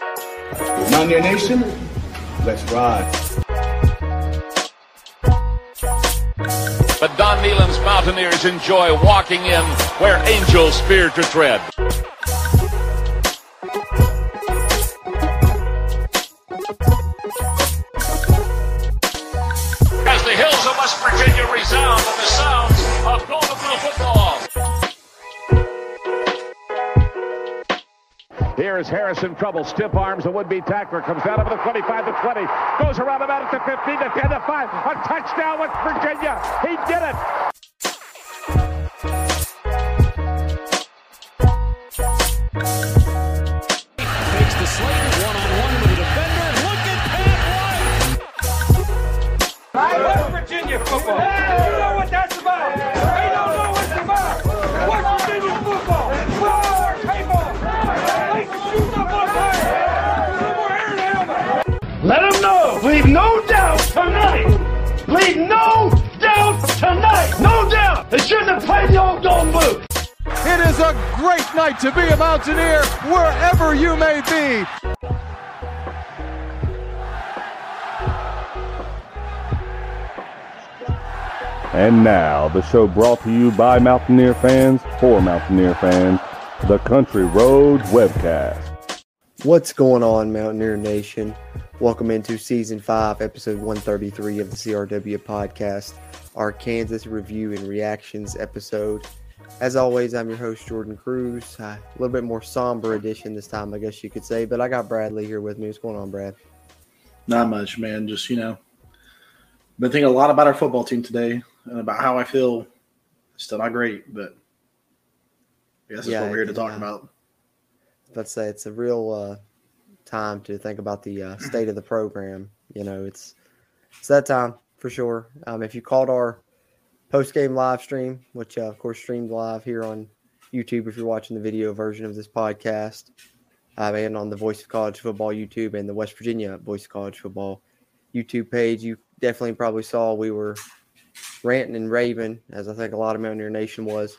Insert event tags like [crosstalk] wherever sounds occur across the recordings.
Mountaineer Nation, let's ride. But Don Nehlen's Mountaineers enjoy walking in where angels fear to tread. Here is Harrison trouble. Stiff arms. The would-be tackler comes down over the 25 to 20. Goes around about it to 15 to 10 to 5. A touchdown with Virginia. He did it. Takes the Slater one-on-one with a defender. Look at Pat White. West Virginia football. Leave no doubt tonight. Leave no doubt tonight. No doubt. They shouldn't have played the old gold blue. It is a great night to be a Mountaineer wherever you may be. And now, the show brought to you by Mountaineer fans for Mountaineer fans, the Country Road Webcast. What's going on, Mountaineer Nation? Welcome into season five, episode 133 of the CRW podcast, our Kansas review and reactions episode. As always, I'm your host, Jordan Cruz. Uh, a little bit more somber edition this time, I guess you could say, but I got Bradley here with me. What's going on, Brad? Not much, man. Just you know, been thinking a lot about our football team today and about how I feel. Still not great, but I guess that's Yeah, what we're here to talk about. Let's say it's a real uh, time to think about the uh, state of the program. You know, it's it's that time for sure. Um, if you called our post game live stream, which uh, of course streamed live here on YouTube, if you're watching the video version of this podcast, uh, and on the Voice of College Football YouTube and the West Virginia Voice of College Football YouTube page, you definitely probably saw we were ranting and raving, as I think a lot of Mountaineer Nation was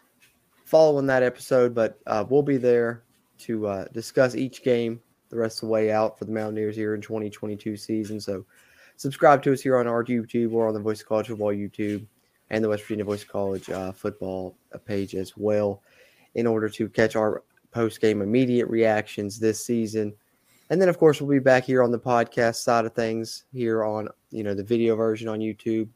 following that episode. But uh, we'll be there to uh, discuss each game the rest of the way out for the Mountaineers here in 2022 season. So subscribe to us here on our YouTube or on the Voice of College Football YouTube and the West Virginia Voice College uh, football page as well in order to catch our post game immediate reactions this season. And then, of course, we'll be back here on the podcast side of things here on you know the video version on YouTube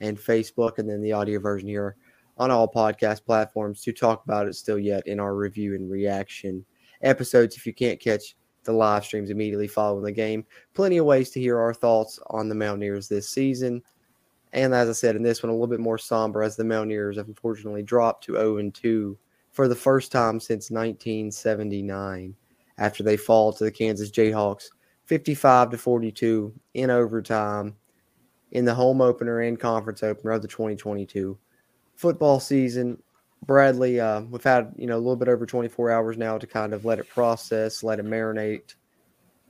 and Facebook, and then the audio version here on all podcast platforms to talk about it still yet in our review and reaction episodes. If you can't catch the live streams immediately following the game, plenty of ways to hear our thoughts on the Mountaineers this season. And as I said in this one, a little bit more somber as the Mountaineers have unfortunately dropped to 0 2 for the first time since 1979 after they fall to the Kansas Jayhawks 55 to 42 in overtime in the home opener and conference opener of the 2022 football season. Bradley, uh, we've had you know a little bit over 24 hours now to kind of let it process, let it marinate.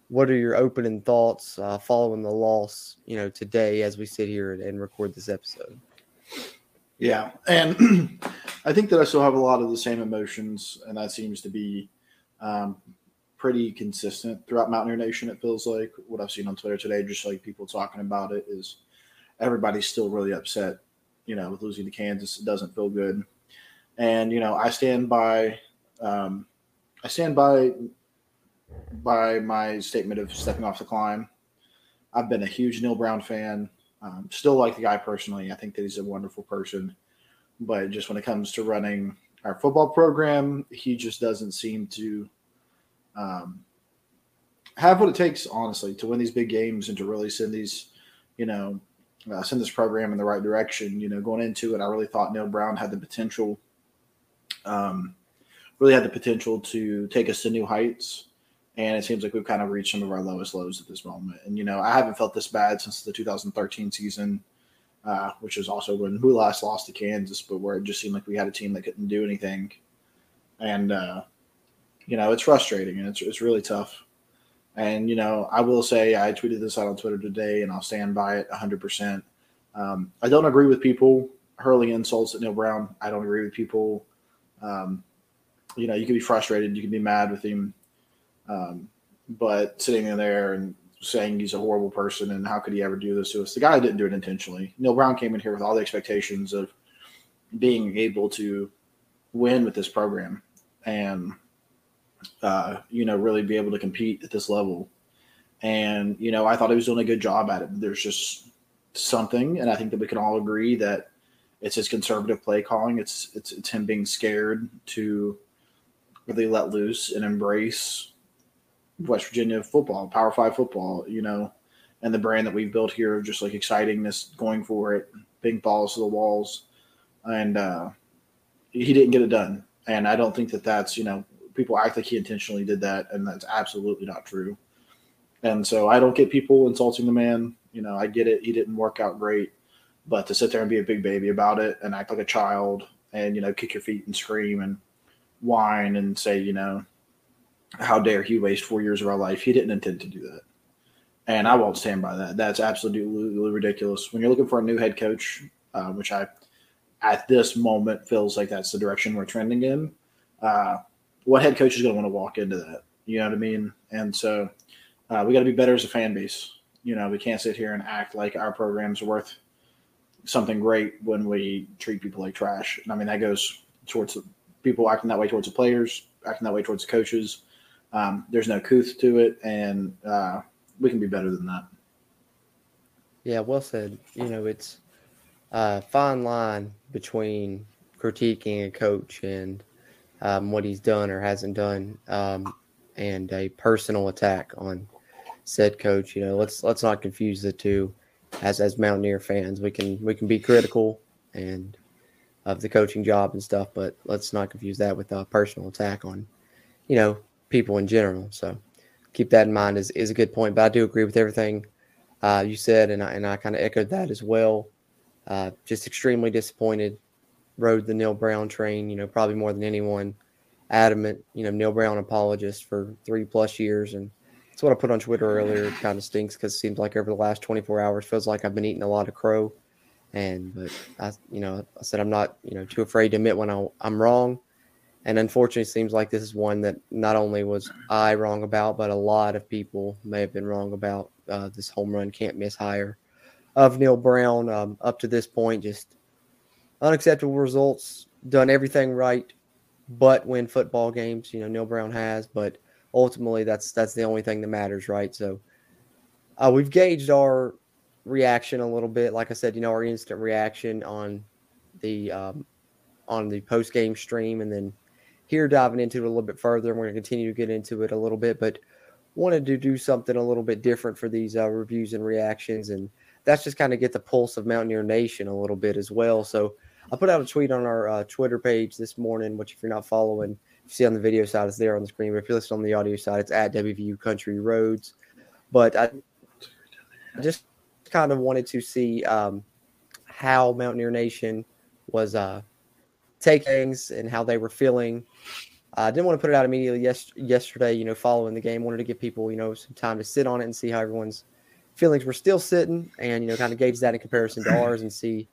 What are your opening thoughts uh, following the loss, you know, today as we sit here and, record this episode? Yeah, and [clears throat] I think that I still have a lot of the same emotions, and that seems to be um, pretty consistent throughout Mountaineer Nation. It feels like what I've seen on Twitter today, just like people talking about it, is everybody's still really upset. You know, with losing to Kansas, it doesn't feel good, and you know, I stand by, um, I stand by, by my statement of stepping off the climb. I've been a huge Neal Brown fan. Um, still like the guy personally. I think that he's a wonderful person. But just when it comes to running our football program, he just doesn't seem to um, have what it takes, honestly, to win these big games and to really send these, you know, uh, send this program in the right direction. You know, going into it, I really thought Neal Brown had the potential, um, really had the potential to take us to new heights and it seems like we've kind of reached some of our lowest lows at this moment. And you know, I haven't felt this bad since the 2013 season, uh, which was also when we last lost to Kansas, but where it just seemed like we had a team that couldn't do anything. And uh, you know, it's frustrating and it's it's really tough. And you know, I will say I tweeted this out on Twitter today, and I'll stand by it 100. percent um, I don't agree with people hurling insults at Neal Brown. I don't agree with people. Um, you know, you can be frustrated, you can be mad with him. Um, but sitting in there and saying he's a horrible person and how could he ever do this to us? The guy didn't do it intentionally. Neal Brown came in here with all the expectations of being able to win with this program and uh, you know really be able to compete at this level. And you know, I thought he was doing a good job at it. There's just something, and I think that we can all agree that it's his conservative play calling. It's it's it's him being scared to really let loose and embrace West Virginia football, Power Five football, you know, and the brand that we've built here of just like excitingness, going for it, big balls to the walls, and uh, he didn't get it done. And I don't think that that's you know people act like he intentionally did that, and that's absolutely not true. And so I don't get people insulting the man. You know, I get it. He didn't work out great but to sit there and be a big baby about it and act like a child and, you know, kick your feet and scream and whine and say, you know, how dare he waste four years of our life? He didn't intend to do that. And I won't stand by that. That's absolutely ridiculous. When you're looking for a new head coach, uh, which I, at this moment, feels like that's the direction we're trending in, uh, what head coach is going to want to walk into that? You know what I mean? And so uh, we got to be better as a fan base. You know, we can't sit here and act like our program's worth – something great when we treat people like trash. And I mean, that goes towards people acting that way towards the players, acting that way towards the coaches. Um, there's no couth to it, and uh, we can be better than that. Yeah, well said. You know, it's a fine line between critiquing a coach and um, what he's done or hasn't done, um, and a personal attack on said coach. You know, let's let's not confuse the two as as Mountaineer fans. We can we can be critical and of the coaching job and stuff, but let's not confuse that with a personal attack on, you know, people in general. So keep that in mind is, is a good point. But I do agree with everything uh, you said, and I, and I kind of echoed that as well. Uh, just extremely disappointed. Rode the Neal Brown train, you know, probably more than anyone. Adamant, you know, Neal Brown apologist for three plus years, and that's what I put on Twitter earlier. It kind of stinks because it seems like over the last 24 hours feels like I've been eating a lot of crow. And but I, you know, I said I'm not, you know, too afraid to admit when I, I'm wrong. And unfortunately, it seems like this is one that not only was I wrong about, but a lot of people may have been wrong about uh, this home run can't miss hire of Neal Brown. Um, up to this point, just unacceptable results. Done everything right, but win football games. You know, Neal Brown has, but ultimately that's that's the only thing that matters, right? So uh, we've gauged our reaction a little bit. Like I said, you know, our instant reaction on the um, on the post game stream, and then here diving into it a little bit further. And we're going to continue to get into it a little bit, but wanted to do something a little bit different for these uh, reviews and reactions, and that's just kind of get the pulse of Mountaineer Nation a little bit as well. So I put out a tweet on our uh, Twitter page this morning, which if you're not following, see on the video side, it's there on the screen. But if you listen on the audio side, it's at WVU Country Roads. But I just kind of wanted to see um, how Mountaineer Nation was uh, taking things and how they were feeling. I didn't want to put it out immediately yes, yesterday, you know, following the game. Wanted to give people, you know, some time to sit on it and see how everyone's feelings were still sitting and, you know, kind of gauge that in comparison to ours and see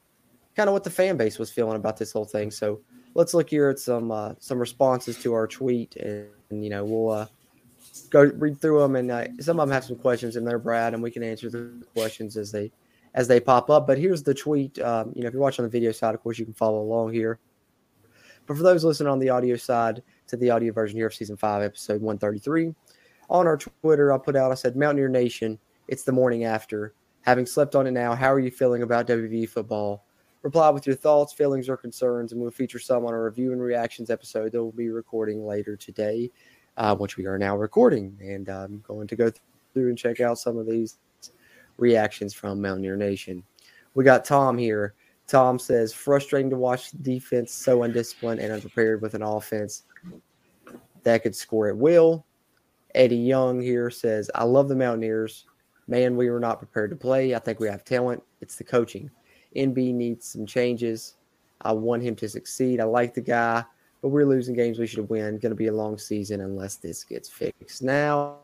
kind of what the fan base was feeling about this whole thing. So let's look here at some uh, some responses to our tweet, and, and you know we'll uh, go read through them. And uh, some of them have some questions in there, Brad, and we can answer the questions as they as they pop up. But here's the tweet. Um, you know, if you're watching the video side, of course, you can follow along here. But for those listening on the audio side, to the audio version here of season five, episode 133, on our Twitter, I put out, I said, Mountaineer Nation, it's the morning after. Having slept on it now, how are you feeling about WV football? Reply with your thoughts, feelings, or concerns, and we'll feature some on a review and reactions episode that we'll be recording later today, uh, which we are now recording. And I'm going to go through and check out some of these reactions from Mountaineer Nation. We got Tom here. Tom says, frustrating to watch defense so undisciplined and unprepared with an offense that could score at will. Eddie Young here says, I love the Mountaineers. Man, we were not prepared to play. I think we have talent. It's the coaching. NB needs some changes. I want him to succeed. I like the guy, but we're losing games we should win. Going to be a long season unless this gets fixed. Now,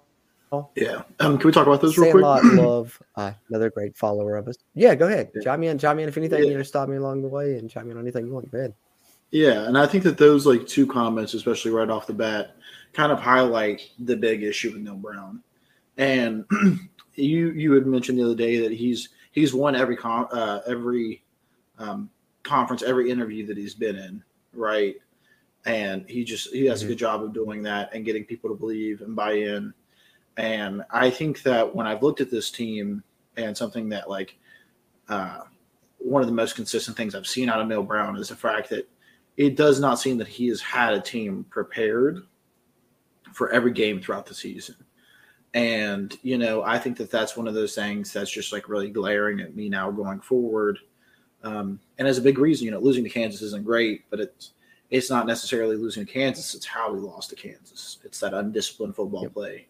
yeah. Um, can we talk about those real quick? [clears throat] Love, uh, another great follower of us. Yeah, go ahead. Chime in. Chime in if anything. You know, stop me along the way and chime in on anything you want. Go ahead. Yeah, and I think that those like two comments, especially right off the bat, kind of highlight the big issue with Neal Brown. And [clears throat] you you had mentioned the other day that he's he's won every con, uh, every um, conference, every interview that he's been in, right? And he just he does mm-hmm. a good job of doing that and getting people to believe and buy in. And I think that when I've looked at this team and something that like uh, one of the most consistent things I've seen out of Neal Brown is the fact that it does not seem that he has had a team prepared for every game throughout the season. And, you know, I think that that's one of those things that's just like really glaring at me now going forward. Um, and as a big reason, you know, losing to Kansas isn't great, but it's, it's not necessarily losing to Kansas. It's how we lost to Kansas. It's that undisciplined football yep. play.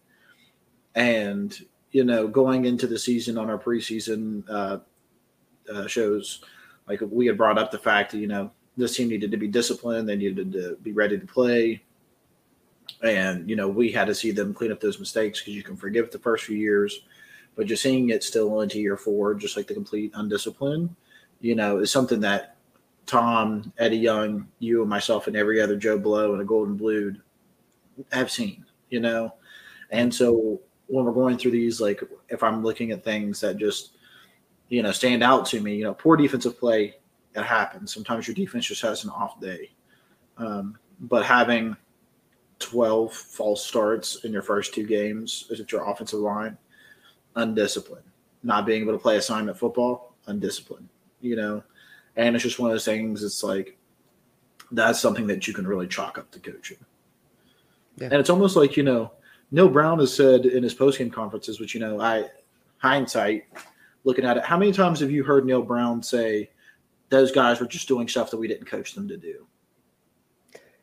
And, you know, going into the season on our preseason uh, uh, shows, like we had brought up the fact that, you know, this team needed to be disciplined. They needed to be ready to play. And, you know, we had to see them clean up those mistakes because you can forgive the first few years. But just seeing it still into year four, just like the complete undiscipline, you know, is something that Tom, Eddie Young, you and myself and every other Joe Blow and a Golden Blue have seen, you know? And so when we're going through these, like if I'm looking at things that just, you know, stand out to me, you know, poor defensive play it happens. Sometimes your defense just has an off day. Um, but having 12 false starts in your first two games is your offensive line, undisciplined. Not being able to play assignment football, undisciplined, you know? And it's just one of those things, it's like that's something that you can really chalk up to coaching. Yeah. And it's almost like, you know, Neal Brown has said in his postgame conferences, which, you know, I, hindsight, looking at it, how many times have you heard Neal Brown say, those guys were just doing stuff that we didn't coach them to do.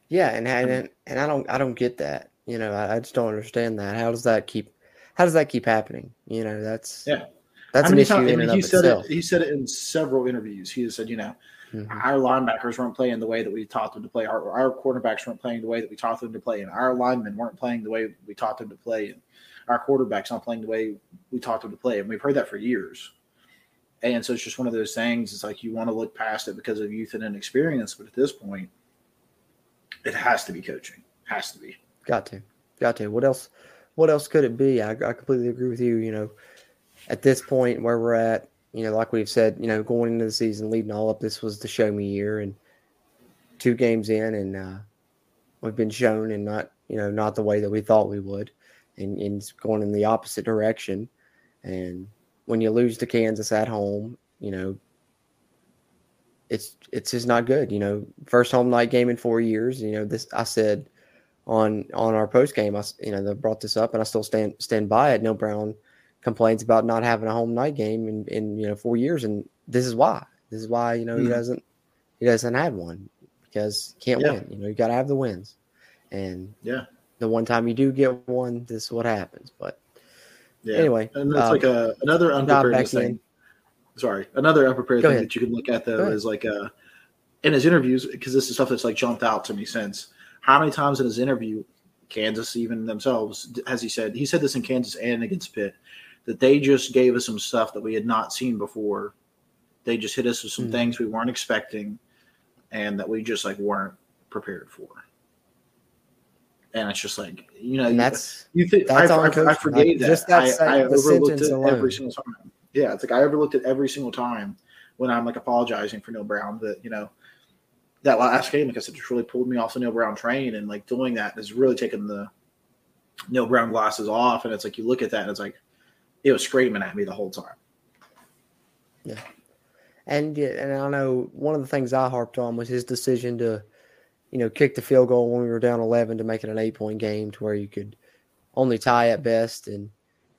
Yeah, and and and I don't I don't get that. You know, I, I just don't understand that. How does that keep how does that keep happening? You know, that's yeah. That's an issue times, in and he said itself. It, he said it in several interviews. He said, you know, mm-hmm. our linebackers weren't playing the way that we taught them to play. Our, our quarterbacks weren't playing the way that we taught them to play, and our linemen weren't playing the way we taught them to play, and our quarterbacks not playing the way we taught them to play. And we've heard that for years. And so it's just one of those things. It's like you want to look past it because of youth and inexperience, but at this point, it has to be coaching. Has to be. Got to. Got to. What else? What else could it be? I, I completely agree with you. You know, at this point where we're at, you know, like we've said, you know, going into the season, leading all up, this was the show me year, and two games in, and uh, we've been shown, and not, you know, not the way that we thought we would, and, and going in the opposite direction, and when you lose to Kansas at home, you know, it's it's just not good. You know, first home night game in four years. You know, this I said on on our post game. I you know they brought this up, and I still stand stand by it. No Brown complains about not having a home night game in in you know four years, and this is why. This is why you know mm-hmm. he doesn't he doesn't have one because he can't yeah. win. You know, you got to have the wins, and yeah, the one time you do get one, this is what happens. But yeah. Anyway, and that's um, like a another unprepared thing. Sorry, another unprepared thing that you can look at though is like uh, in his interviews because this is stuff that's like jumped out to me since. How many times in his interview, Kansas even themselves, as he said, he said this in Kansas and against Pitt, that they just gave us some stuff that we had not seen before. They just hit us with some mm-hmm. things we weren't expecting, and that we just like weren't prepared for and it's just like you know and that's you think that's I, I, I forgave that. Just that I, I overlooked it alone. every single time. Yeah, it's like I overlooked it every single time when I'm like apologizing for Neal Brown. That you know that last game, like I said, just really pulled me off the Neal Brown train, and like doing that has really taken the Neal Brown glasses off. And it's like you look at that, and it's like it was screaming at me the whole time. Yeah, and and I know one of the things I harped on was his decision to you know, kick the field goal when we were down 11 to make it an eight point game to where you could only tie at best. And,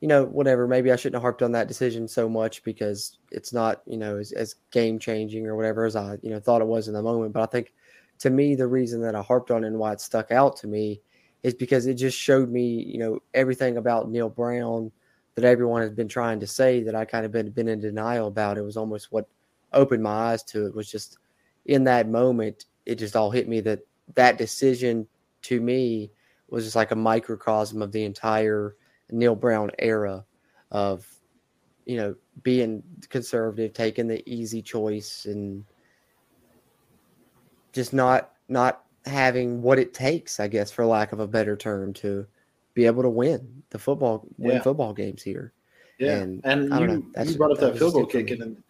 you know, whatever, maybe I shouldn't have harped on that decision so much because it's not, you know, as, as game changing or whatever as I, you know, thought it was in the moment. But I think to me, the reason that I harped on it and why it stuck out to me is because it just showed me, you know, everything about Neal Brown that everyone has been trying to say that I kind of been, been in denial about. It was almost what opened my eyes to it was just in that moment it just all hit me that that decision to me was just like a microcosm of the entire Neal Brown era of you know being conservative, taking the easy choice, and just not not having what it takes, I guess, for lack of a better term, to be able to win the football win Yeah. football games here. Yeah, And and, I don't know, you, that's- you brought up that that, field goal just it for kick, and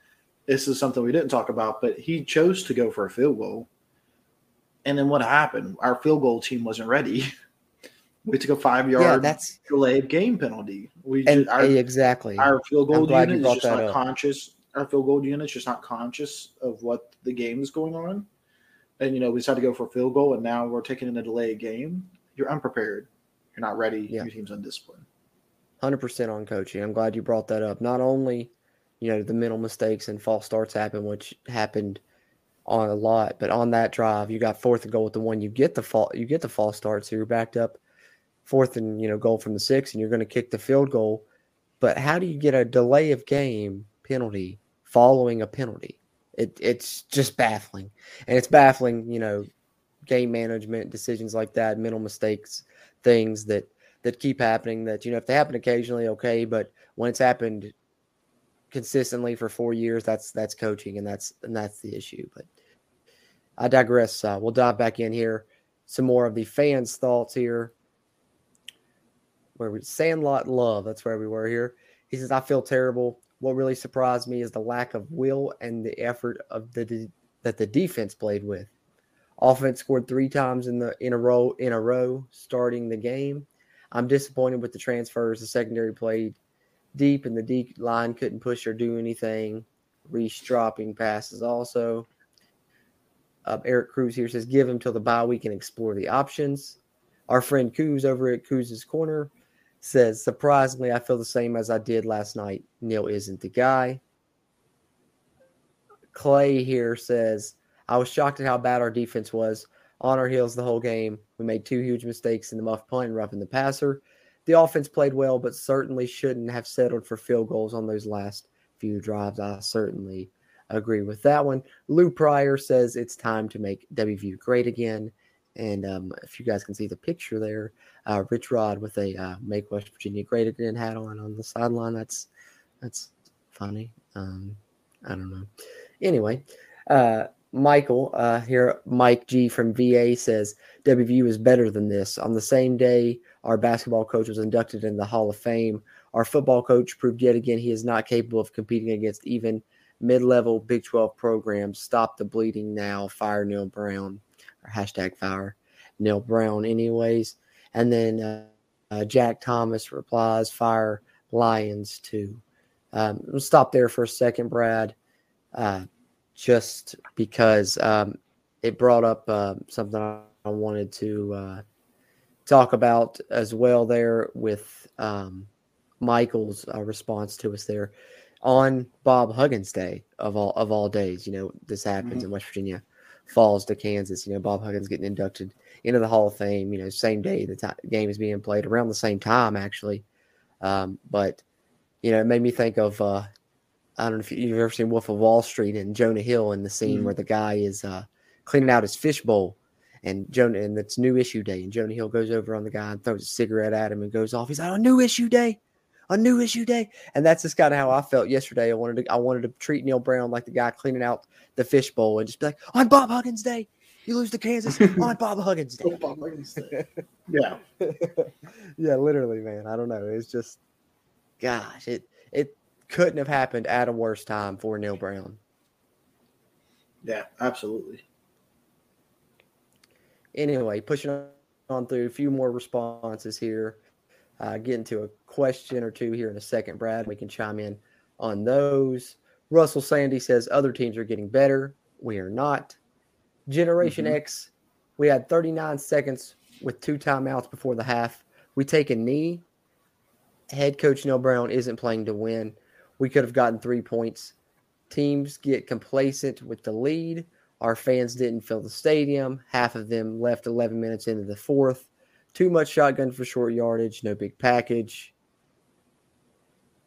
this is something we didn't talk about, but he chose to go for a field goal. And then what happened? Our field goal team wasn't ready. [laughs] We took a five Yeah, yard that's delayed game penalty. We and ju- our, exactly. our field goal unit is just not up. conscious. Our field goal unit is just not conscious of what the game is going on. And you know, we decided to go for a field goal, and now we're taking in a delayed game. You're unprepared. You're not ready. Yeah. Your team's undisciplined. Hundred percent on coaching. I'm glad you brought that up. Not only, you know, the mental mistakes and false starts happen, which happened on a lot, but on that drive, you got fourth and goal with the one you get the fall you get the false start, so you're backed up fourth and you know goal from the six, and you're going to kick the field goal. But how do you get a delay of game penalty following a penalty? It it's just baffling, and it's baffling. You know, game management decisions like that, mental mistakes, things that that keep happening that you know if they happen occasionally okay but when it's happened consistently for four years that's that's coaching and that's and that's the issue but i digress uh, we'll dive back in here some more of the fans thoughts here where we sandlot love that's where we were here he says i feel terrible what really surprised me is the lack of will and the effort of the de- that the defense played with offense scored three times in the in a row in a row starting the game I'm disappointed with the transfers. The secondary played deep, and the D line couldn't push or do anything. Reese dropping passes also. Uh, Eric Cruz here says, "Give him till the bye week and explore the options." Our friend Coos over at Coos's Corner says, "Surprisingly, I feel the same as I did last night. Neal isn't the guy." Clay here says, "I was shocked at how bad our defense was on our heels the whole game. We made two huge mistakes in the muff punt and roughing the passer. The offense played well, but certainly shouldn't have settled for field goals on those last few drives. I certainly agree with that one. Lou Pryor says it's time to make WVU great again. And um, if you guys can see the picture there, uh, Rich Rod with a uh, "Make West Virginia Great Again" hat on on the sideline. That's that's funny. Um, I don't know. Anyway, uh, Michael uh, here, Mike G from VA says WVU is better than this. On the same day, our basketball coach was inducted in the Hall of Fame. Our football coach proved yet again he is not capable of competing against even mid-level Big 12 programs. Stop the bleeding now. Fire Neal Brown. Or hashtag fire Neal Brown. Anyways, and then uh, uh, Jack Thomas replies, "Fire Lyons too." Um, we'll stop there for a second, Brad. Uh, just because um, it brought up uh, something I wanted to uh, talk about as well there with um, Michael's uh, response to us there on Bob Huggins Day of all of all days. You know, this happens Mhm. in West Virginia, falls to Kansas. You know, Bob Huggins getting inducted into the Hall of Fame. You know, same day the ti- game is being played around the same time actually. Um, but you know, it made me think of uh, I don't know if you've ever seen Wolf of Wall Street and Jonah Hill in the scene Mhm. where the guy is uh, cleaning out his fishbowl, and Jonah and it's new issue day, and Jonah Hill goes over on the guy and throws a cigarette at him and goes off. He's like, "A new issue day, a new issue day," and that's just kind of how I felt yesterday. I wanted to I wanted to treat Neal Brown like the guy cleaning out the fishbowl and just be like, "On Bob Huggins Day, you lose to Kansas [laughs] on Bob Huggins Day." [laughs] Yeah. [laughs] yeah, literally, man. I don't know. It's just, gosh, it it couldn't have happened at a worse time for Neal Brown. Yeah, absolutely. Anyway, pushing on through a few more responses here. Uh, getting to a question or two here in a second, Brad. We can chime in on those. Russell Sandy says other teams are getting better. We are not. Generation Mhm. X, we had 39 seconds with two timeouts before the half. We take a knee. Head coach Neal Brown isn't playing to win. We could have gotten three points. Teams get complacent with the lead. Our fans didn't fill the stadium. Half of them left 11 minutes into the fourth. Too much shotgun for short yardage. No big package.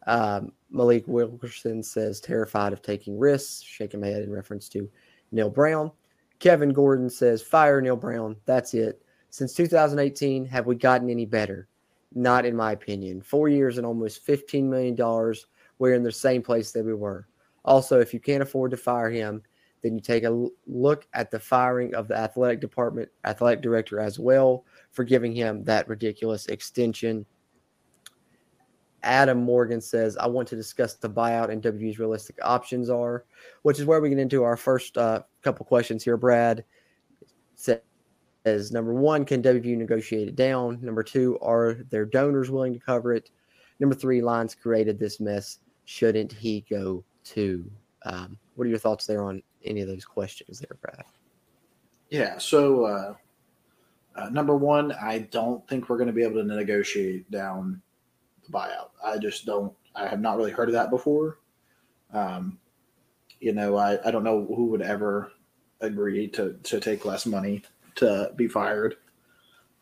Um, Malik Wilkerson says terrified of taking risks, shaking my head in reference to Neal Brown. Kevin Gordon says fire Neal Brown. That's it. Since 2018, have we gotten any better? Not in my opinion. Four years and almost $15 million. We're in the same place that we were. Also, if you can't afford to fire him, then you take a look at the firing of the athletic department, athletic director as well, for giving him that ridiculous extension. Adam Morgan says, I want to discuss the buyout and WV's realistic options are, which is where we get into our first uh, couple questions here. Brad says, number one, can WVU negotiate it down? Number two, are their donors willing to cover it? Number three, Lyons created this mess. Shouldn't he go too? Um, what are your thoughts there on any of those questions there, Brad? Yeah. So, uh, uh, number one, I don't think we're going to be able to negotiate down the buyout. I just don't. I have not really heard of that before. Um, you know, I, I don't know who would ever agree to to take less money to be fired.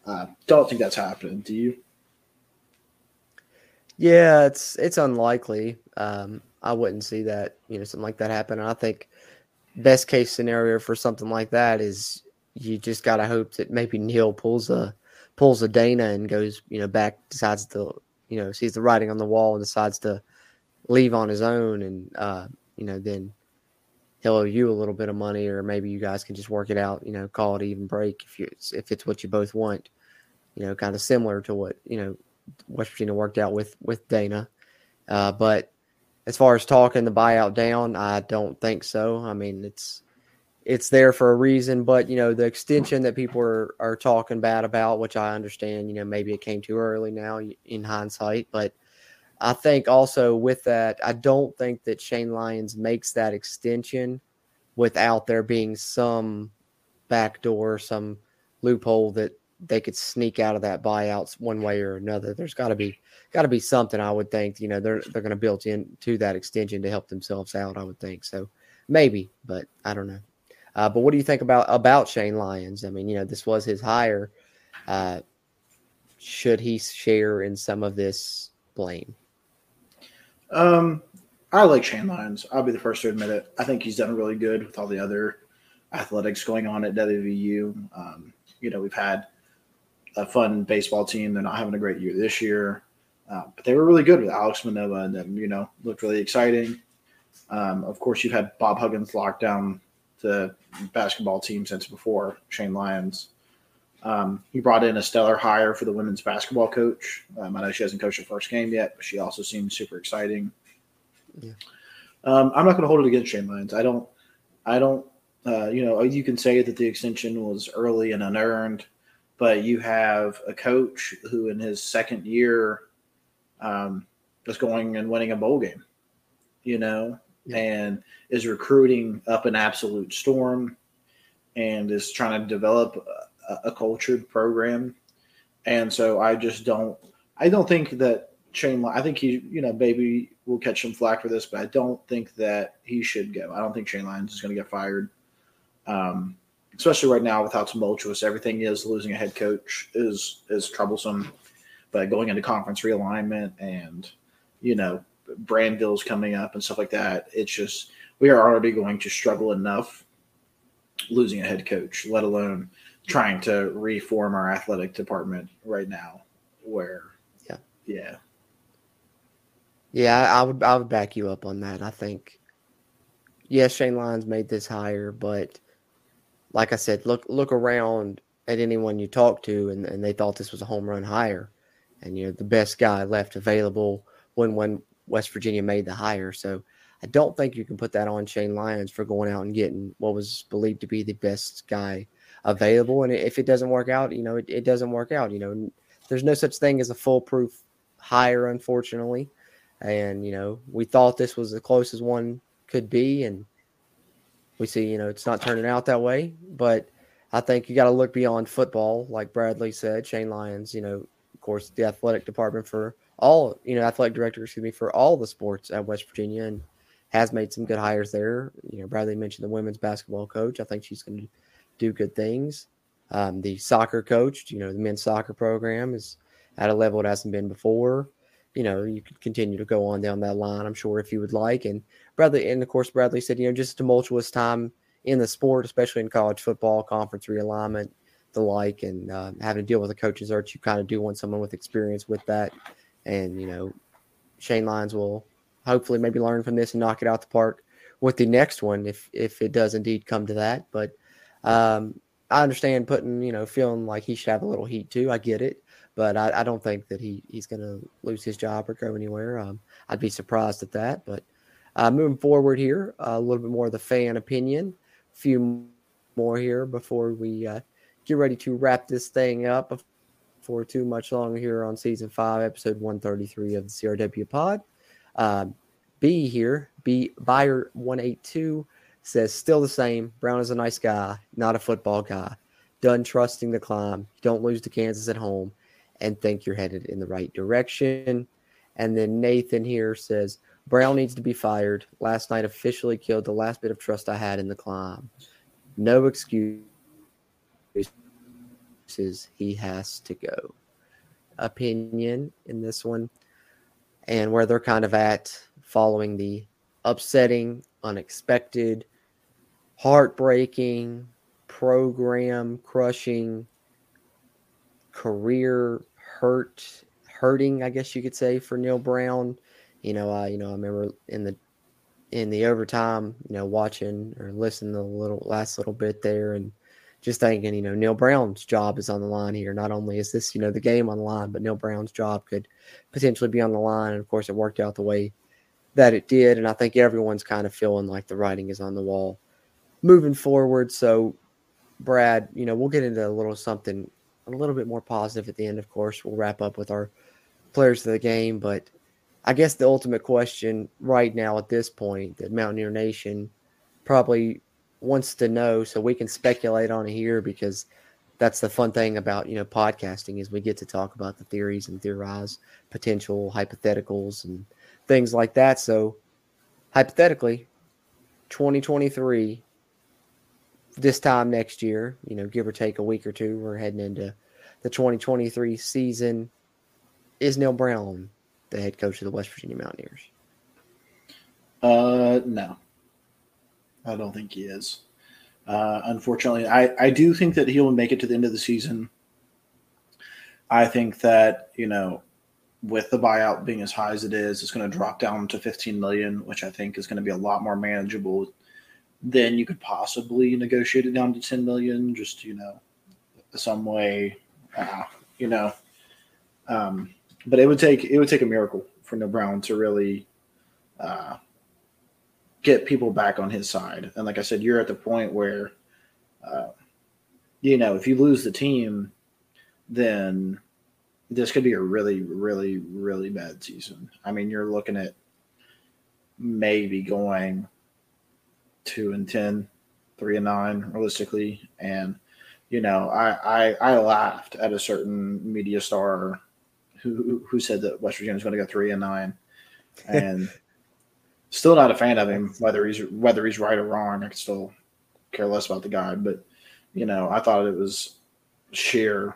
Uh, don't think that's happening. Do you? Yeah, it's it's unlikely. Um, I wouldn't see that you know something like that happen. And I think best case scenario for something like that is you just gotta hope that maybe Neal pulls a pulls a Dana and goes you know back decides to you know sees the writing on the wall and decides to leave on his own and uh, you know then he'll owe you a little bit of money or maybe you guys can just work it out you know call it even break if you if it's what you both want you know kind of similar to what you know West Virginia worked out with with Dana uh, but as far as talking the buyout down, I don't think so. I mean, it's it's there for a reason, but you know, the extension that people are, are talking bad about, which I understand, you know, maybe it came too early now in hindsight, but I think also with that, I don't think that Shane Lyons makes that extension without there being some backdoor, some loophole that they could sneak out of that buyouts one way or another. There's got to be got to be something I would think. You know, they're they're going to build into that extension to help themselves out. I would think so, maybe, but I don't know. Uh, but what do you think about about Shane Lyons? I mean, you know, this was his hire. Uh, should he share in some of this blame? Um, I like Shane Lyons. I'll be the first to admit it. I think he's done really good with all the other athletics going on at WVU. Um, you know, we've had a fun baseball team. They're not having a great year this year, uh, but they were really good with Alex Manoah, and then you know looked really exciting. Um, of course, you've had Bob Huggins lock down the basketball team since before Shane Lyons. Um, he brought in a stellar hire for the women's basketball coach. Um, I know she hasn't coached her first game yet, but she also seems super exciting. Yeah. Um, I'm not going to hold it against Shane Lyons. I don't. I don't. Uh, you know, you can say that the extension was early and unearned but you have a coach who in his second year um, is going and winning a bowl game, you know. And is recruiting up an absolute storm and is trying to develop a, a cultured program. And so I just don't, I don't think that Shane, I think he, you know, maybe will catch some flack for this, but I don't think that he should go. I don't think Shane Lyons is going to get fired. Um, especially right now with how tumultuous everything is. Losing a head coach is is troublesome, but going into conference realignment and you know brand deals coming up and stuff like that, it's just we are already going to struggle enough losing a head coach, let alone trying to reform our athletic department right now. Where yeah, yeah, yeah, I would I would back you up on that. I think yes, Shane Lyons made this hire, but like I said, look look around at anyone you talk to, and, and they thought this was a home run hire, and you know the best guy left available when when West Virginia made the hire. So I don't think you can put that on Shane Lyons for going out and getting what was believed to be the best guy available. And if it doesn't work out, you know it, it doesn't work out. You know, there's no such thing as a foolproof hire, unfortunately. And you know, we thought this was the closest one could be, and we see, you know, it's not turning out that way. But I think you got to look beyond football, like Bradley said. Shane Lyons, you know, course, the athletic department for all, you know, athletic director, excuse me, for all the sports at West Virginia, and has made some good hires there. You know, Bradley mentioned the women's basketball coach. I think she's going to do good things. Um, the soccer coach, you know, the men's soccer program is at a level it hasn't been before. You know, you could continue to go on down that line, I'm sure, if you would like. And Bradley, and of course, Bradley said, you know, just a tumultuous time in the sport, especially in college football, conference realignment, the like, and uh, having to deal with the coach's search. You kind of do want someone with experience with that. And, you know, Shane Lyons will hopefully maybe learn from this and knock it out the park with the next one if if it does indeed come to that. But um, I understand putting you know feeling like he should have a little heat too. I get it, but I, I don't think that he he's going to lose his job or go anywhere. Um, I'd be surprised at that. But uh, moving forward here, uh, a little bit more of the fan opinion. A few more here before we uh, get ready to wrap this thing up for too much longer here on season five, episode 133 of the CRW pod. Um, B here, B Buyer 182 says, still the same. Brown is a nice guy, not a football guy. Done trusting the climb. Don't lose to Kansas at home and think you're headed in the right direction. And then Nathan here says, Brown needs to be fired. Last night officially killed the last bit of trust I had in the climb. No excuse he has to go. Opinion in this one, and where they're kind of at following the upsetting, unexpected, heartbreaking, program crushing, career hurt, hurting, I guess you could say, for Neal Brown. You know, I you know I remember in the in the overtime, you know, watching or listening to the little last little bit there and just thinking, you know, Neal Brown's job is on the line here. Not only is this, you know, the game on the line, but Neal Brown's job could potentially be on the line. And of course, it worked out the way that it did. And I think everyone's kind of feeling like the writing is on the wall moving forward. So, Brad, you know, we'll get into a little something a little bit more positive at the end, of course. We'll wrap up with our players of the game. But I guess the ultimate question right now at this point that Mountaineer Nation probably wants to know so we can speculate on here because that's the fun thing about you know podcasting is we get to talk about the theories and theorize potential hypotheticals and things like that. So hypothetically 2023 this time next year you know give or take a week or two we're heading into the 2023 season is neal brown the head coach of the west virginia mountaineers? Uh no I don't think he is. Uh, unfortunately, I, I do think that he'll make it to the end of the season. I think that, you know, with the buyout being as high as it is, it's going to drop down to 15 million, which I think is going to be a lot more manageable than you could possibly negotiate it down to 10 million, just, you know, some way, uh, you know. Um, but it would take it would take a miracle for Neal Brown to really uh, get people back on his side. And like I said, you're at the point where, uh, you know, if you lose the team, then this could be a really, really, really bad season. I mean, you're looking at maybe going two and 10, three and nine realistically. And, you know, I, I, I laughed at a certain media star who, who said that West Virginia is going to go three and nine. And [laughs] Still not a fan of him, whether he's whether he's right or wrong. I can still care less about the guy, but you know, I thought it was sheer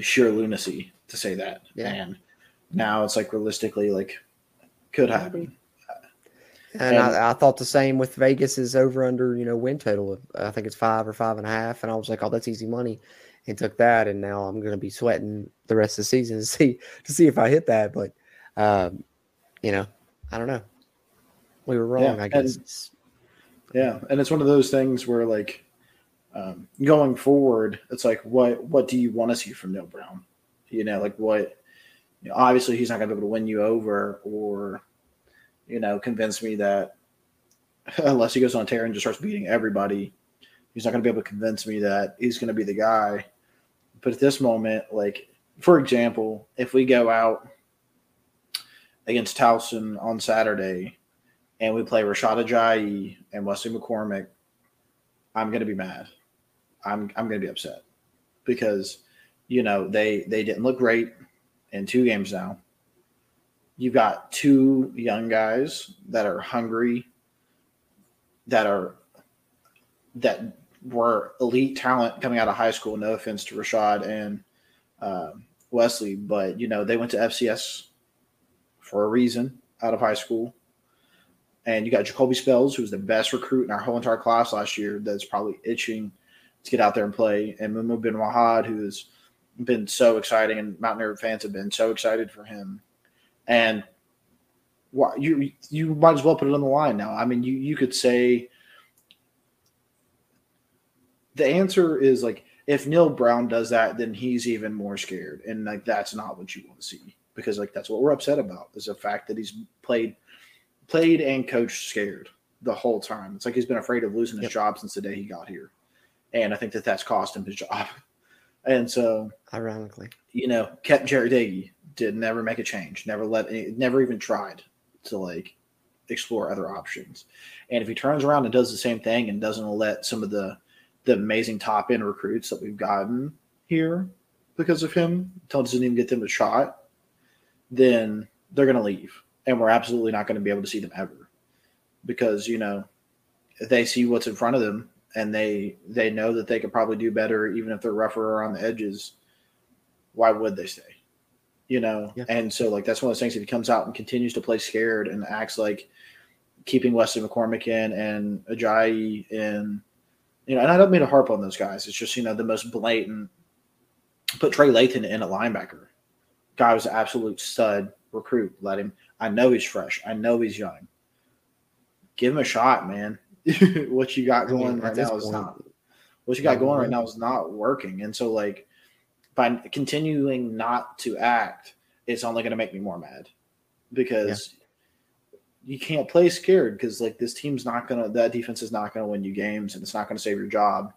sheer lunacy to say that. Yeah. And now it's like realistically, like could happen. And, and I, I, thought the same with Vegas's over under, you know, win total. I think it's five or five and a half. And I was like, oh, that's easy money. And took that. And now I'm going to be sweating the rest of the season to see to see if I hit that. But, um, you know, I don't know we were wrong, yeah, I guess. And, yeah, and it's one of those things where like um, going forward, it's like what what do you want to see from Neal Brown? You know, like what you know, obviously he's not going to be able to win you over or you know convince me that [laughs] unless he goes on tear and just starts beating everybody, he's not going to be able to convince me that he's going to be the guy. But at this moment, like for example, if we go out against Towson on Saturday and we play Rashad Ajayi and Wesley McCormick, I'm going to be mad. I'm I'm going to be upset because you know they they didn't look great in two games now. You've got two young guys that are hungry, that are that were elite talent coming out of high school. No offense to Rashad and uh, Wesley, but you know they went to FCS for a reason out of high school. And you got Jacolby Spells, who was the best recruit in our whole entire class last year, that's probably itching to get out there and play. And Mumu Bin-Wahad, who's been so exciting, and Mountaineer fans have been so excited for him. And you you might as well put it on the line now. I mean, you you could say the answer is like if Neal Brown does that, then he's even more scared, and like that's not what you want to see because like that's what we're upset about is the fact that he's played played and coached scared the whole time. It's like he's been afraid of losing his Yep. job since the day he got here, and I think that that's cost him his job. [laughs] And so Ironically, you know, kept Jarret Doege, did never make a change, never let, any, never even tried to like explore other options. And if he turns around and does the same thing and doesn't let some of the the amazing top end recruits that we've gotten here because of him, doesn't even get them a shot, then they're going to leave, and we're absolutely not going to be able to see them ever because you know they see what's in front of them and they they know that they could probably do better even if they're rougher around the edges why would they stay? You know, Yeah. and so like that's one of those things. If he comes out and continues to play scared and acts like keeping Wesley McCormick in and Ajayi and you know, and I don't mean to harp on those guys. It's just you know the most blatant. Put Trey Lathan in a linebacker. Guy was an absolute stud recruit. Let him. I know he's fresh. I know he's young. Give him a shot, man. [laughs] what you got I mean, going right now is point, not what you got going right now is not working. And so like by continuing not to act, it's only going to make me more mad because you can't play scared because like this team's not going to that defense is not going to win you games and it's not going to save your job.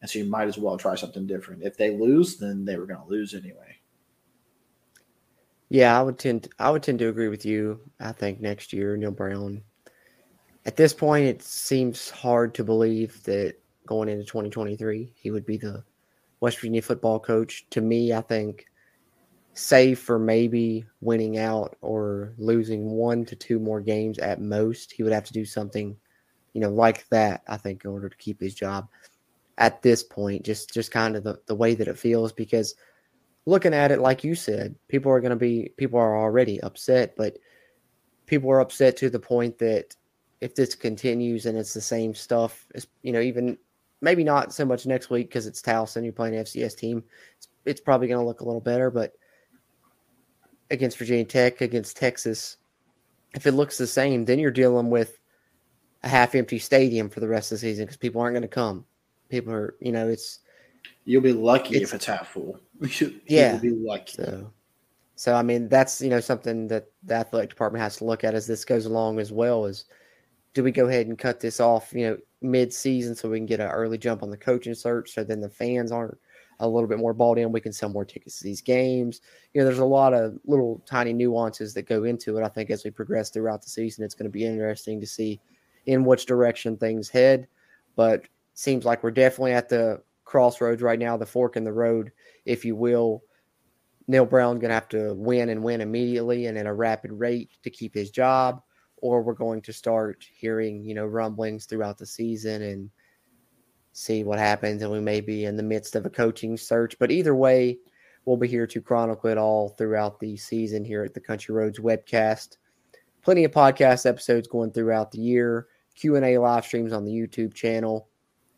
And so you might as well try something different. If they lose, then they were going to lose anyway. Yeah, I would tend I would tend to agree with you. I think next year Neal Brown. At this point, it seems hard to believe that going into 2023 he would be the West Virginia football coach. To me, I think, save for maybe winning out or losing one to two more games at most, he would have to do something, you know, like that. I think in order to keep his job. At this point, just just kind of the, the way that it feels because looking at it like you said people are going to be people are already upset but people are upset to the point that if this continues and it's the same stuff it's, you know even maybe not so much next week because it's Towson you're playing an FCS team it's, it's probably going to look a little better but against Virginia Tech against Texas if it looks the same then you're dealing with a half empty stadium for the rest of the season because people aren't going to come people are you know it's You'll be lucky It's- if it's half full. Yeah. be lucky. So, so I mean, that's you know something that the athletic department has to look at as this goes along as well. Is do we go ahead and cut this off, you know, mid-season so we can get an early jump on the coaching search, so then the fans aren't a little bit more bought in. We can sell more tickets to these games. You know, there's a lot of little tiny nuances that go into it. I think as we progress throughout the season, it's going to be interesting to see in which direction things head. But seems like we're definitely at the crossroads right now, the fork in the road, if you will. Neal Brown going to have to win and win immediately and at a rapid rate to keep his job, or we're going to start hearing, you know, rumblings throughout the season and see what happens. And we may be in the midst of a coaching search. But either way, we'll be here to chronicle it all throughout the season here at the Country Roads webcast. Plenty of podcast episodes going throughout the year, Q&A live streams on the YouTube channel.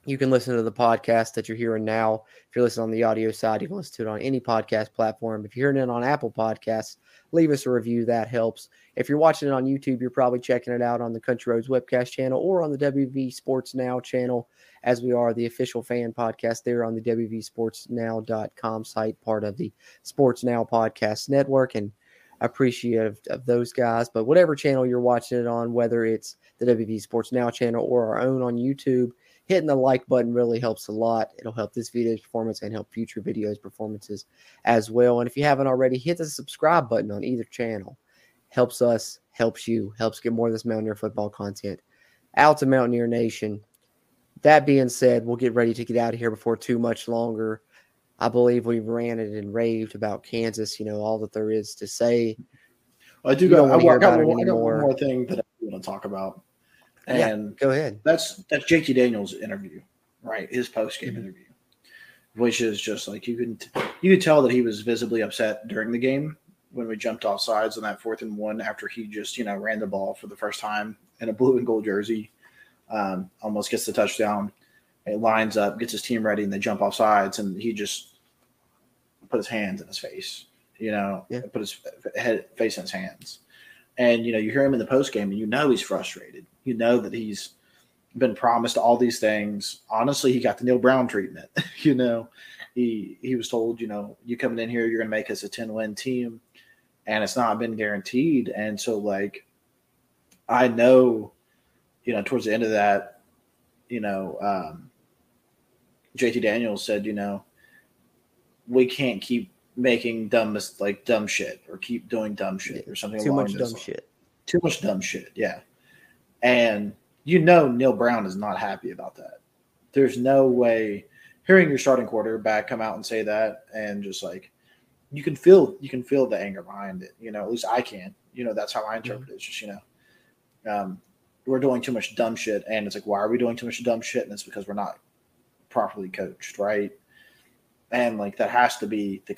You can listen to the podcast that you're hearing now. If you're listening on the audio side, you can listen to it on any podcast platform. If you're hearing it on Apple Podcasts, leave us a review. That helps. If you're watching it on YouTube, you're probably checking it out on the Country Roads webcast channel or on the WV Sports Now channel, as we are the official fan podcast there on the WVSportsNow.com site, part of the Sports Now Podcast Network. And appreciative of those guys. But whatever channel you're watching it on, whether it's the WV Sports Now channel or our own on YouTube, hitting the like button really helps a lot. It'll help this video's performance and help future videos performances as well. And if you haven't already, hit the subscribe button on either channel. Helps us, helps you, helps get more of this Mountaineer football content out to Mountaineer Nation. That being said, we'll get ready to get out of here before too much longer. I believe we've ranted and raved about Kansas, you know, all that there is to say. I do got, I, I got, I got one more thing that I want to talk about. Yeah, And go ahead. that's that's JT Daniels' interview, right? His post game Mhm. interview, which is just like you can you could tell that he was visibly upset during the game when we jumped off sides on that fourth and one after he just you know ran the ball for the first time in a blue and gold jersey, um, almost gets the touchdown, it lines up, gets his team ready, and they jump off sides, and he just put his hands in his face, you know, Yeah. put his head face in his hands, And you know, you hear him in the post game, and you know he's frustrated. You know that he's been promised all these things. Honestly, he got the Neal Brown treatment. [laughs] you know, he he was told, you know, you coming in here, you're going to make us a ten win team, and it's not been guaranteed. And so, like, I know, you know, towards the end of that, you know, um, JT Daniels said, you know, we can't keep making dumb like dumb shit or keep doing dumb shit or something. Too much dumb lines. shit. Too much dumb shit. Yeah, and you know Neal Brown is not happy about that. There's no way hearing your starting quarterback come out and say that and just like you can feel you can feel the anger behind it. You know, at least I can. You know, that's how I interpret it. It's just, you know, um, we're doing too much dumb shit. And it's like, why are we doing too much dumb shit? And it's because we're not properly coached, right? And like that has to be the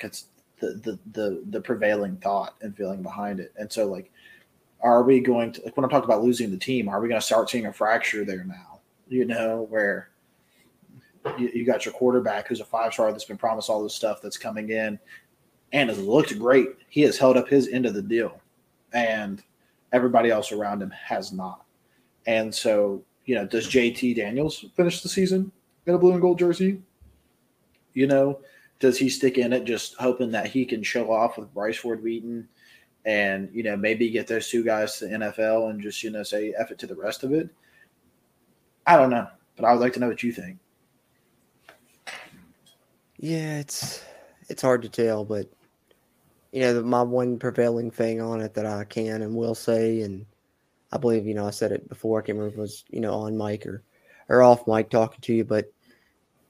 the the the, the prevailing thought and feeling behind it. And so like are we going to like when I'm talking about losing the team, are we going to start seeing a fracture there now? You know, where you, you got your quarterback who's a five star that's been promised all this stuff that's coming in and has looked great. He has held up his end of the deal, and everybody else around him has not. And so, you know, does JT Daniels finish the season in a blue and gold jersey? You know, does he stick in it just hoping that he can show off with Bryce Ford Wheaton and, you know, maybe get those two guys to NFL and just, you know, say F it to the rest of it? I don't know, but I would like to know what you think. Yeah, it's it's hard to tell, but you know, my one prevailing thing on it that I can and will say, and I believe you know I said it before. I can't remember if it was you know on mic or or off mic talking to you, but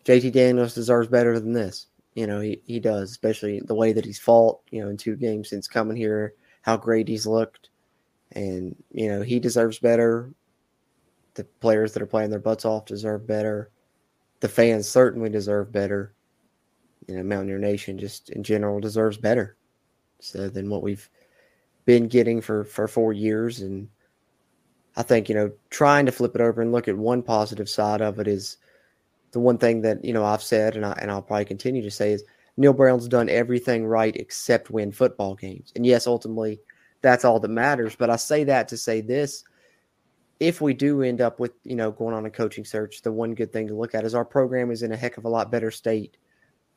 JT Daniels deserves better than this. You know, he, he does, especially the way that he's fought, you know, in two games since coming here, how great he's looked. And, you know, he deserves better. The players that are playing their butts off deserve better. The fans certainly deserve better. You know, Mountaineer Nation just in general deserves better. So than what we've been getting for, for four years. And I think, you know, trying to flip it over and look at one positive side of it is – the one thing that you know I've said and I and I'll probably continue to say is Neal Brown's done everything right except win football games. And yes, ultimately that's all that matters. But I say that to say this: if we do end up with you know going on a coaching search, the one good thing to look at is our program is in a heck of a lot better state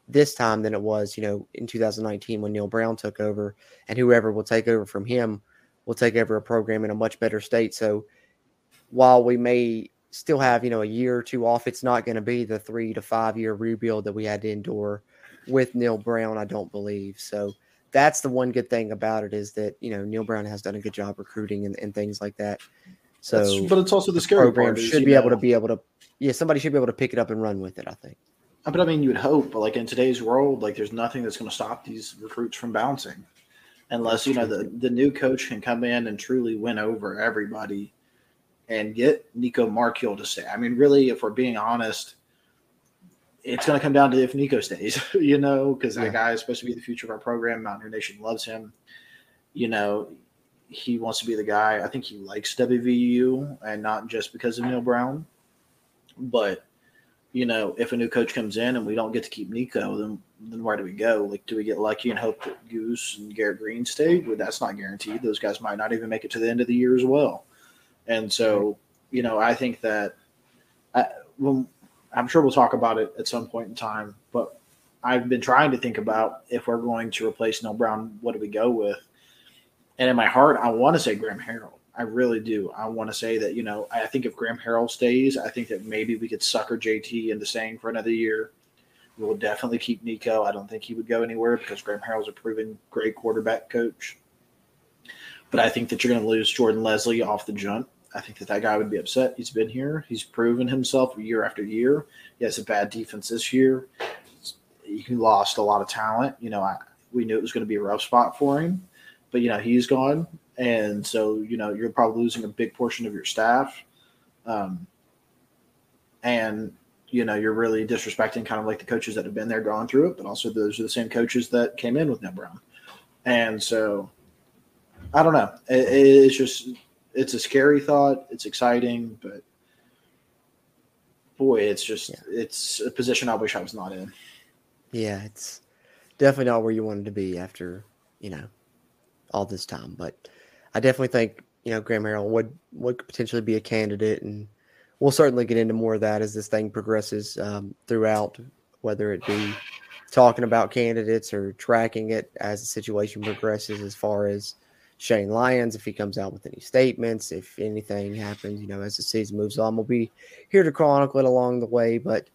this time than it was you know in 2019 when Neal Brown took over, and whoever will take over from him will take over a program in a much better state. So while we may still have you know a year or two off. It's not going to be the three to five year rebuild that we had to endure with Neal Brown. I don't believe so. That's the one good thing about it is that you know Neal Brown has done a good job recruiting and, and things like that. So, That's, but it's also the scary program. Is, should be know, able to be able to yeah somebody should be able to pick it up and run with it. I think. But I mean, you would hope, but like in today's world, like there's nothing that's going to stop these recruits from bouncing, unless you know the the new coach can come in and truly win over everybody and get Nico Marchiol to stay. I mean, really, if we're being honest, it's going to come down to if Nico stays, [laughs] you know, because that yeah. guy is supposed to be the future of our program. Mountaineer Nation loves him. You know, he wants to be the guy. I think he likes WVU and not just because of Neal Brown. But, you know, if a new coach comes in and we don't get to keep Nico, then then where do we go? Like, do we get lucky and hope that Goose and Garrett Greene stay? Well, that's not guaranteed. Those guys might not even make it to the end of the year as well. And so, you know, I think that uh, I, well, I'm sure we'll talk about it at some point in time, but I've been trying to think about if we're going to replace Neal Brown, what do we go with? And in my heart, I want to say Graham Harrell. I really do. I want to say that, you know, I think if Graham Harrell stays, I think that maybe we could sucker JT into staying for another year. We will definitely keep Nico. I don't think he would go anywhere because Graham Harrell's a proven great quarterback coach. But I think that you're going to lose Jordan Lesley off the jump. I think that that guy would be upset. He's been here. He's proven himself year after year. He has a bad defense this year. He lost a lot of talent. You know, I, we knew it was going to be a rough spot for him, but you know he's gone, and so you know you're probably losing a big portion of your staff, um, and you know you're really disrespecting kind of like the coaches that have been there, gone through it, but also those are the same coaches that came in with Neal Brown, and so I don't know. It, it's just it's a scary thought. It's exciting, but boy, it's just yeah. it's a position I wish I was not in. Yeah, it's definitely not where you wanted to be after you know all this time. But I definitely think you know Graham Harrell would would potentially be a candidate, and we'll certainly get into more of that as this thing progresses um, throughout, whether it be talking about candidates or tracking it as the situation progresses as far as Shane Lyons, if he comes out with any statements, if anything happens, you know, as the season moves on, we'll be here to chronicle it along the way. But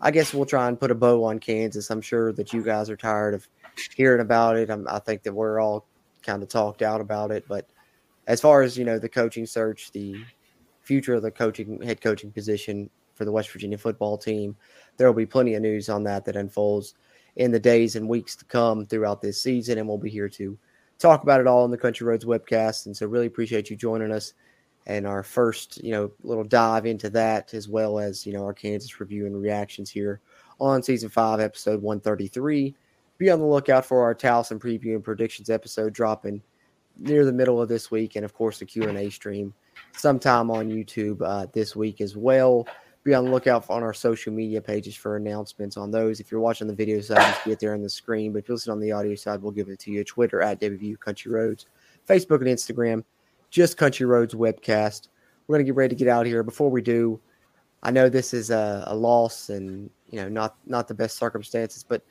I guess we'll try and put a bow on Kansas. I'm sure that you guys are tired of hearing about it. I'm, I think that we're all kind of talked out about it. But as far as, you know, the coaching search, the future of the coaching head coaching position for the West Virginia football team, there will be plenty of news on that that unfolds in the days and weeks to come throughout this season. And we'll be here to talk about it all on the Country Roads webcast. And so really appreciate you joining us and our first, you know, little dive into that as well as, you know, our Kansas review and reactions here on season five, episode 133. Be on the lookout for our Towson preview and predictions episode dropping near the middle of this week. And of course the Q&A stream sometime on YouTube uh, this week as well be on the lookout on our social media pages for announcements on those. If you're watching the video side, see it there on the screen. But if you listen on the audio side, we'll give it to you. Twitter at WVU Country Roads, Facebook and Instagram, just Country Roads Webcast. We're gonna get ready to get out here. Before we do, I know this is a, a loss and you know not not the best circumstances, but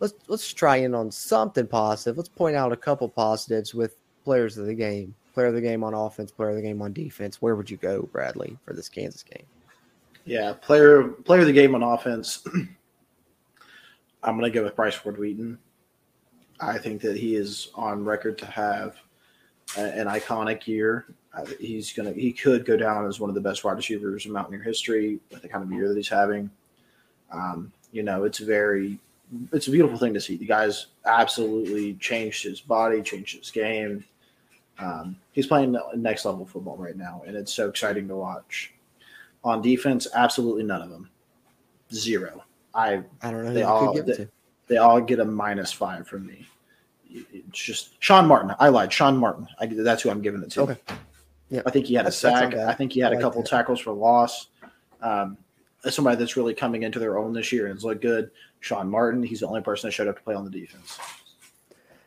let's let's try in on something positive. Let's point out a couple positives with players of the game, player of the game on offense, player of the game on defense. Where would you go, Bradley, for this Kansas game? Yeah, player player of the game on offense. [clears throat] I'm going to go with Bryce Ford Wheaton. I think that he is on record to have a, an iconic year. He's gonna he could go down as one of the best wide receivers in Mountaineer history with the kind of year that he's having. Um, you know, it's very it's a beautiful thing to see. The guy's absolutely changed his body, changed his game. Um, he's playing next level football right now, and it's so exciting to watch. On defense, absolutely none of them. Zero. I I don't know. They all they, they, all get a minus five from me. It's just Sean Martin. I lied. Sean Martin. I, that's who I'm giving it to. Okay. Yeah. I think he had that's, a sack. I think he had I a couple like tackles for loss. Um, somebody that's really coming into their own this year and has looked good. Sean Martin. He's the only person that showed up to play on the defense.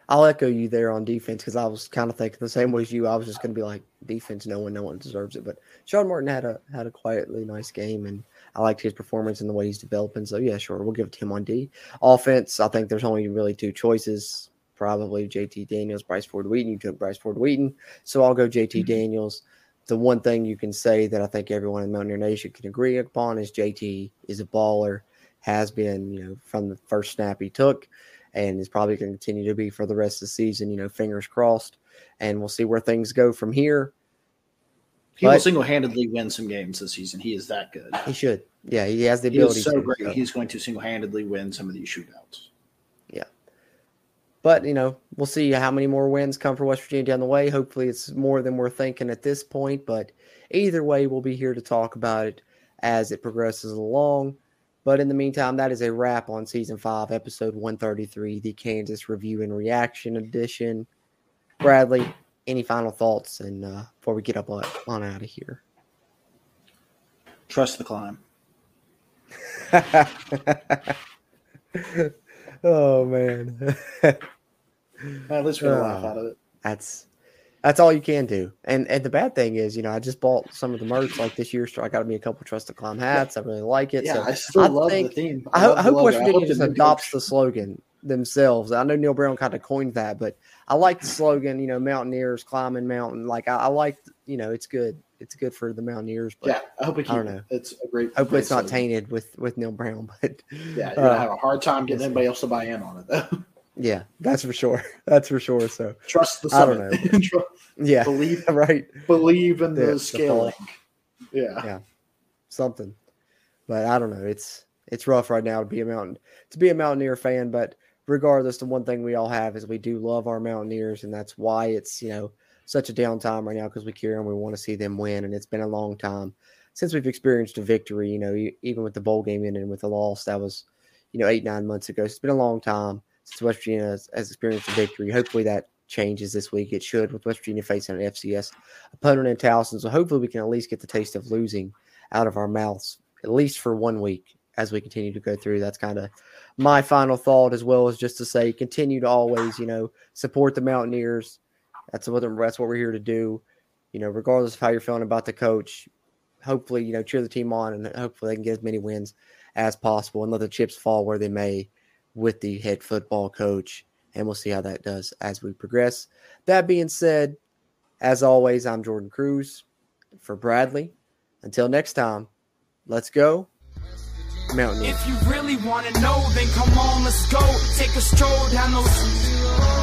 I'll echo you there on defense because I was kind of thinking the same way as you. I was just going to be like defense, no one, no one deserves it. But Sean Martin had a had a quietly nice game, and I liked his performance and the way he's developing. So yeah, sure, we'll give it to him on D. Offense, I think there's only really two choices. Probably JT Daniels, Bryce Ford Wheaton. You took Bryce Ford Wheaton, so I'll go JT mm-hmm. Daniels. The one thing you can say that I think everyone in Mountaineer Nation can agree upon is JT is a baller, has been, you know, from the first snap he took and is probably going to continue to be for the rest of the season. You know, fingers crossed, and we'll see where things go from here. He but will single handedly win some games this season. He is that good. He should. Yeah, he has the ability. He so to, great. So. He's going to single handedly win some of these shootouts. Yeah. But, you know, we'll see how many more wins come for West Virginia down the way. Hopefully, it's more than we're thinking at this point. But either way, we'll be here to talk about it as it progresses along. But in the meantime, that is a wrap on season five, episode 133, the Kansas Review and Reaction Edition. Bradley, any final thoughts and uh, before we get up on, on out of here? Trust the climb. [laughs] oh man. [laughs] At least we uh, laugh out of it. That's that's all you can do. And and the bad thing is, you know, I just bought some of the merch like this year, so I got me a couple Trust the Climb hats. I really like it. Yeah, so I still I love think, the theme. I, I, I hope West Virginia just adopts the slogan themselves. I know Neal Brown kind of coined that, but I like the slogan. You know, Mountaineers climbing mountain. Like I, I like, you know, it's good. It's good for the Mountaineers. But yeah, I hope it keep, I don't know. It's a great. Hopefully, great it's not tainted with with Neal Brown. [laughs] But yeah, you're gonna uh, have a hard time getting anybody else to buy in on it though. [laughs] Yeah, that's for sure. [laughs] That's for sure. So trust the summit. I don't know. [laughs] yeah, believe [laughs] right. Believe in the, the scaling. The yeah, yeah, something. But I don't know. It's it's rough right now to be a mountain to be a Mountaineer fan. But regardless, the one thing we all have is we do love our Mountaineers, and that's why it's you know such a downtime right now because we care and we want to see them win. And it's been a long time since we've experienced a victory. You know, even with the bowl game ending with the loss, that was you know eight nine months ago. So it's been a long time since West Virginia has, has experienced a victory. Hopefully that changes this week. It should with West Virginia facing an FCS opponent in Towson. So hopefully we can at least get the taste of losing out of our mouths, at least for one week as we continue to go through. That's kind of my final thought, as well as just to say continue to always, you know, support the Mountaineers. That's what that's what we're here to do. You know, regardless of how you're feeling about the coach, hopefully, you know, cheer the team on and hopefully they can get as many wins as possible and let the chips fall where they may with the head football coach. And we'll see how that does as we progress. That being said, as always, I'm Jordan Cruz for Bradley. Until next time, let's go. Mountain. If you really want to know, then come on, let's go. Take a stroll down those.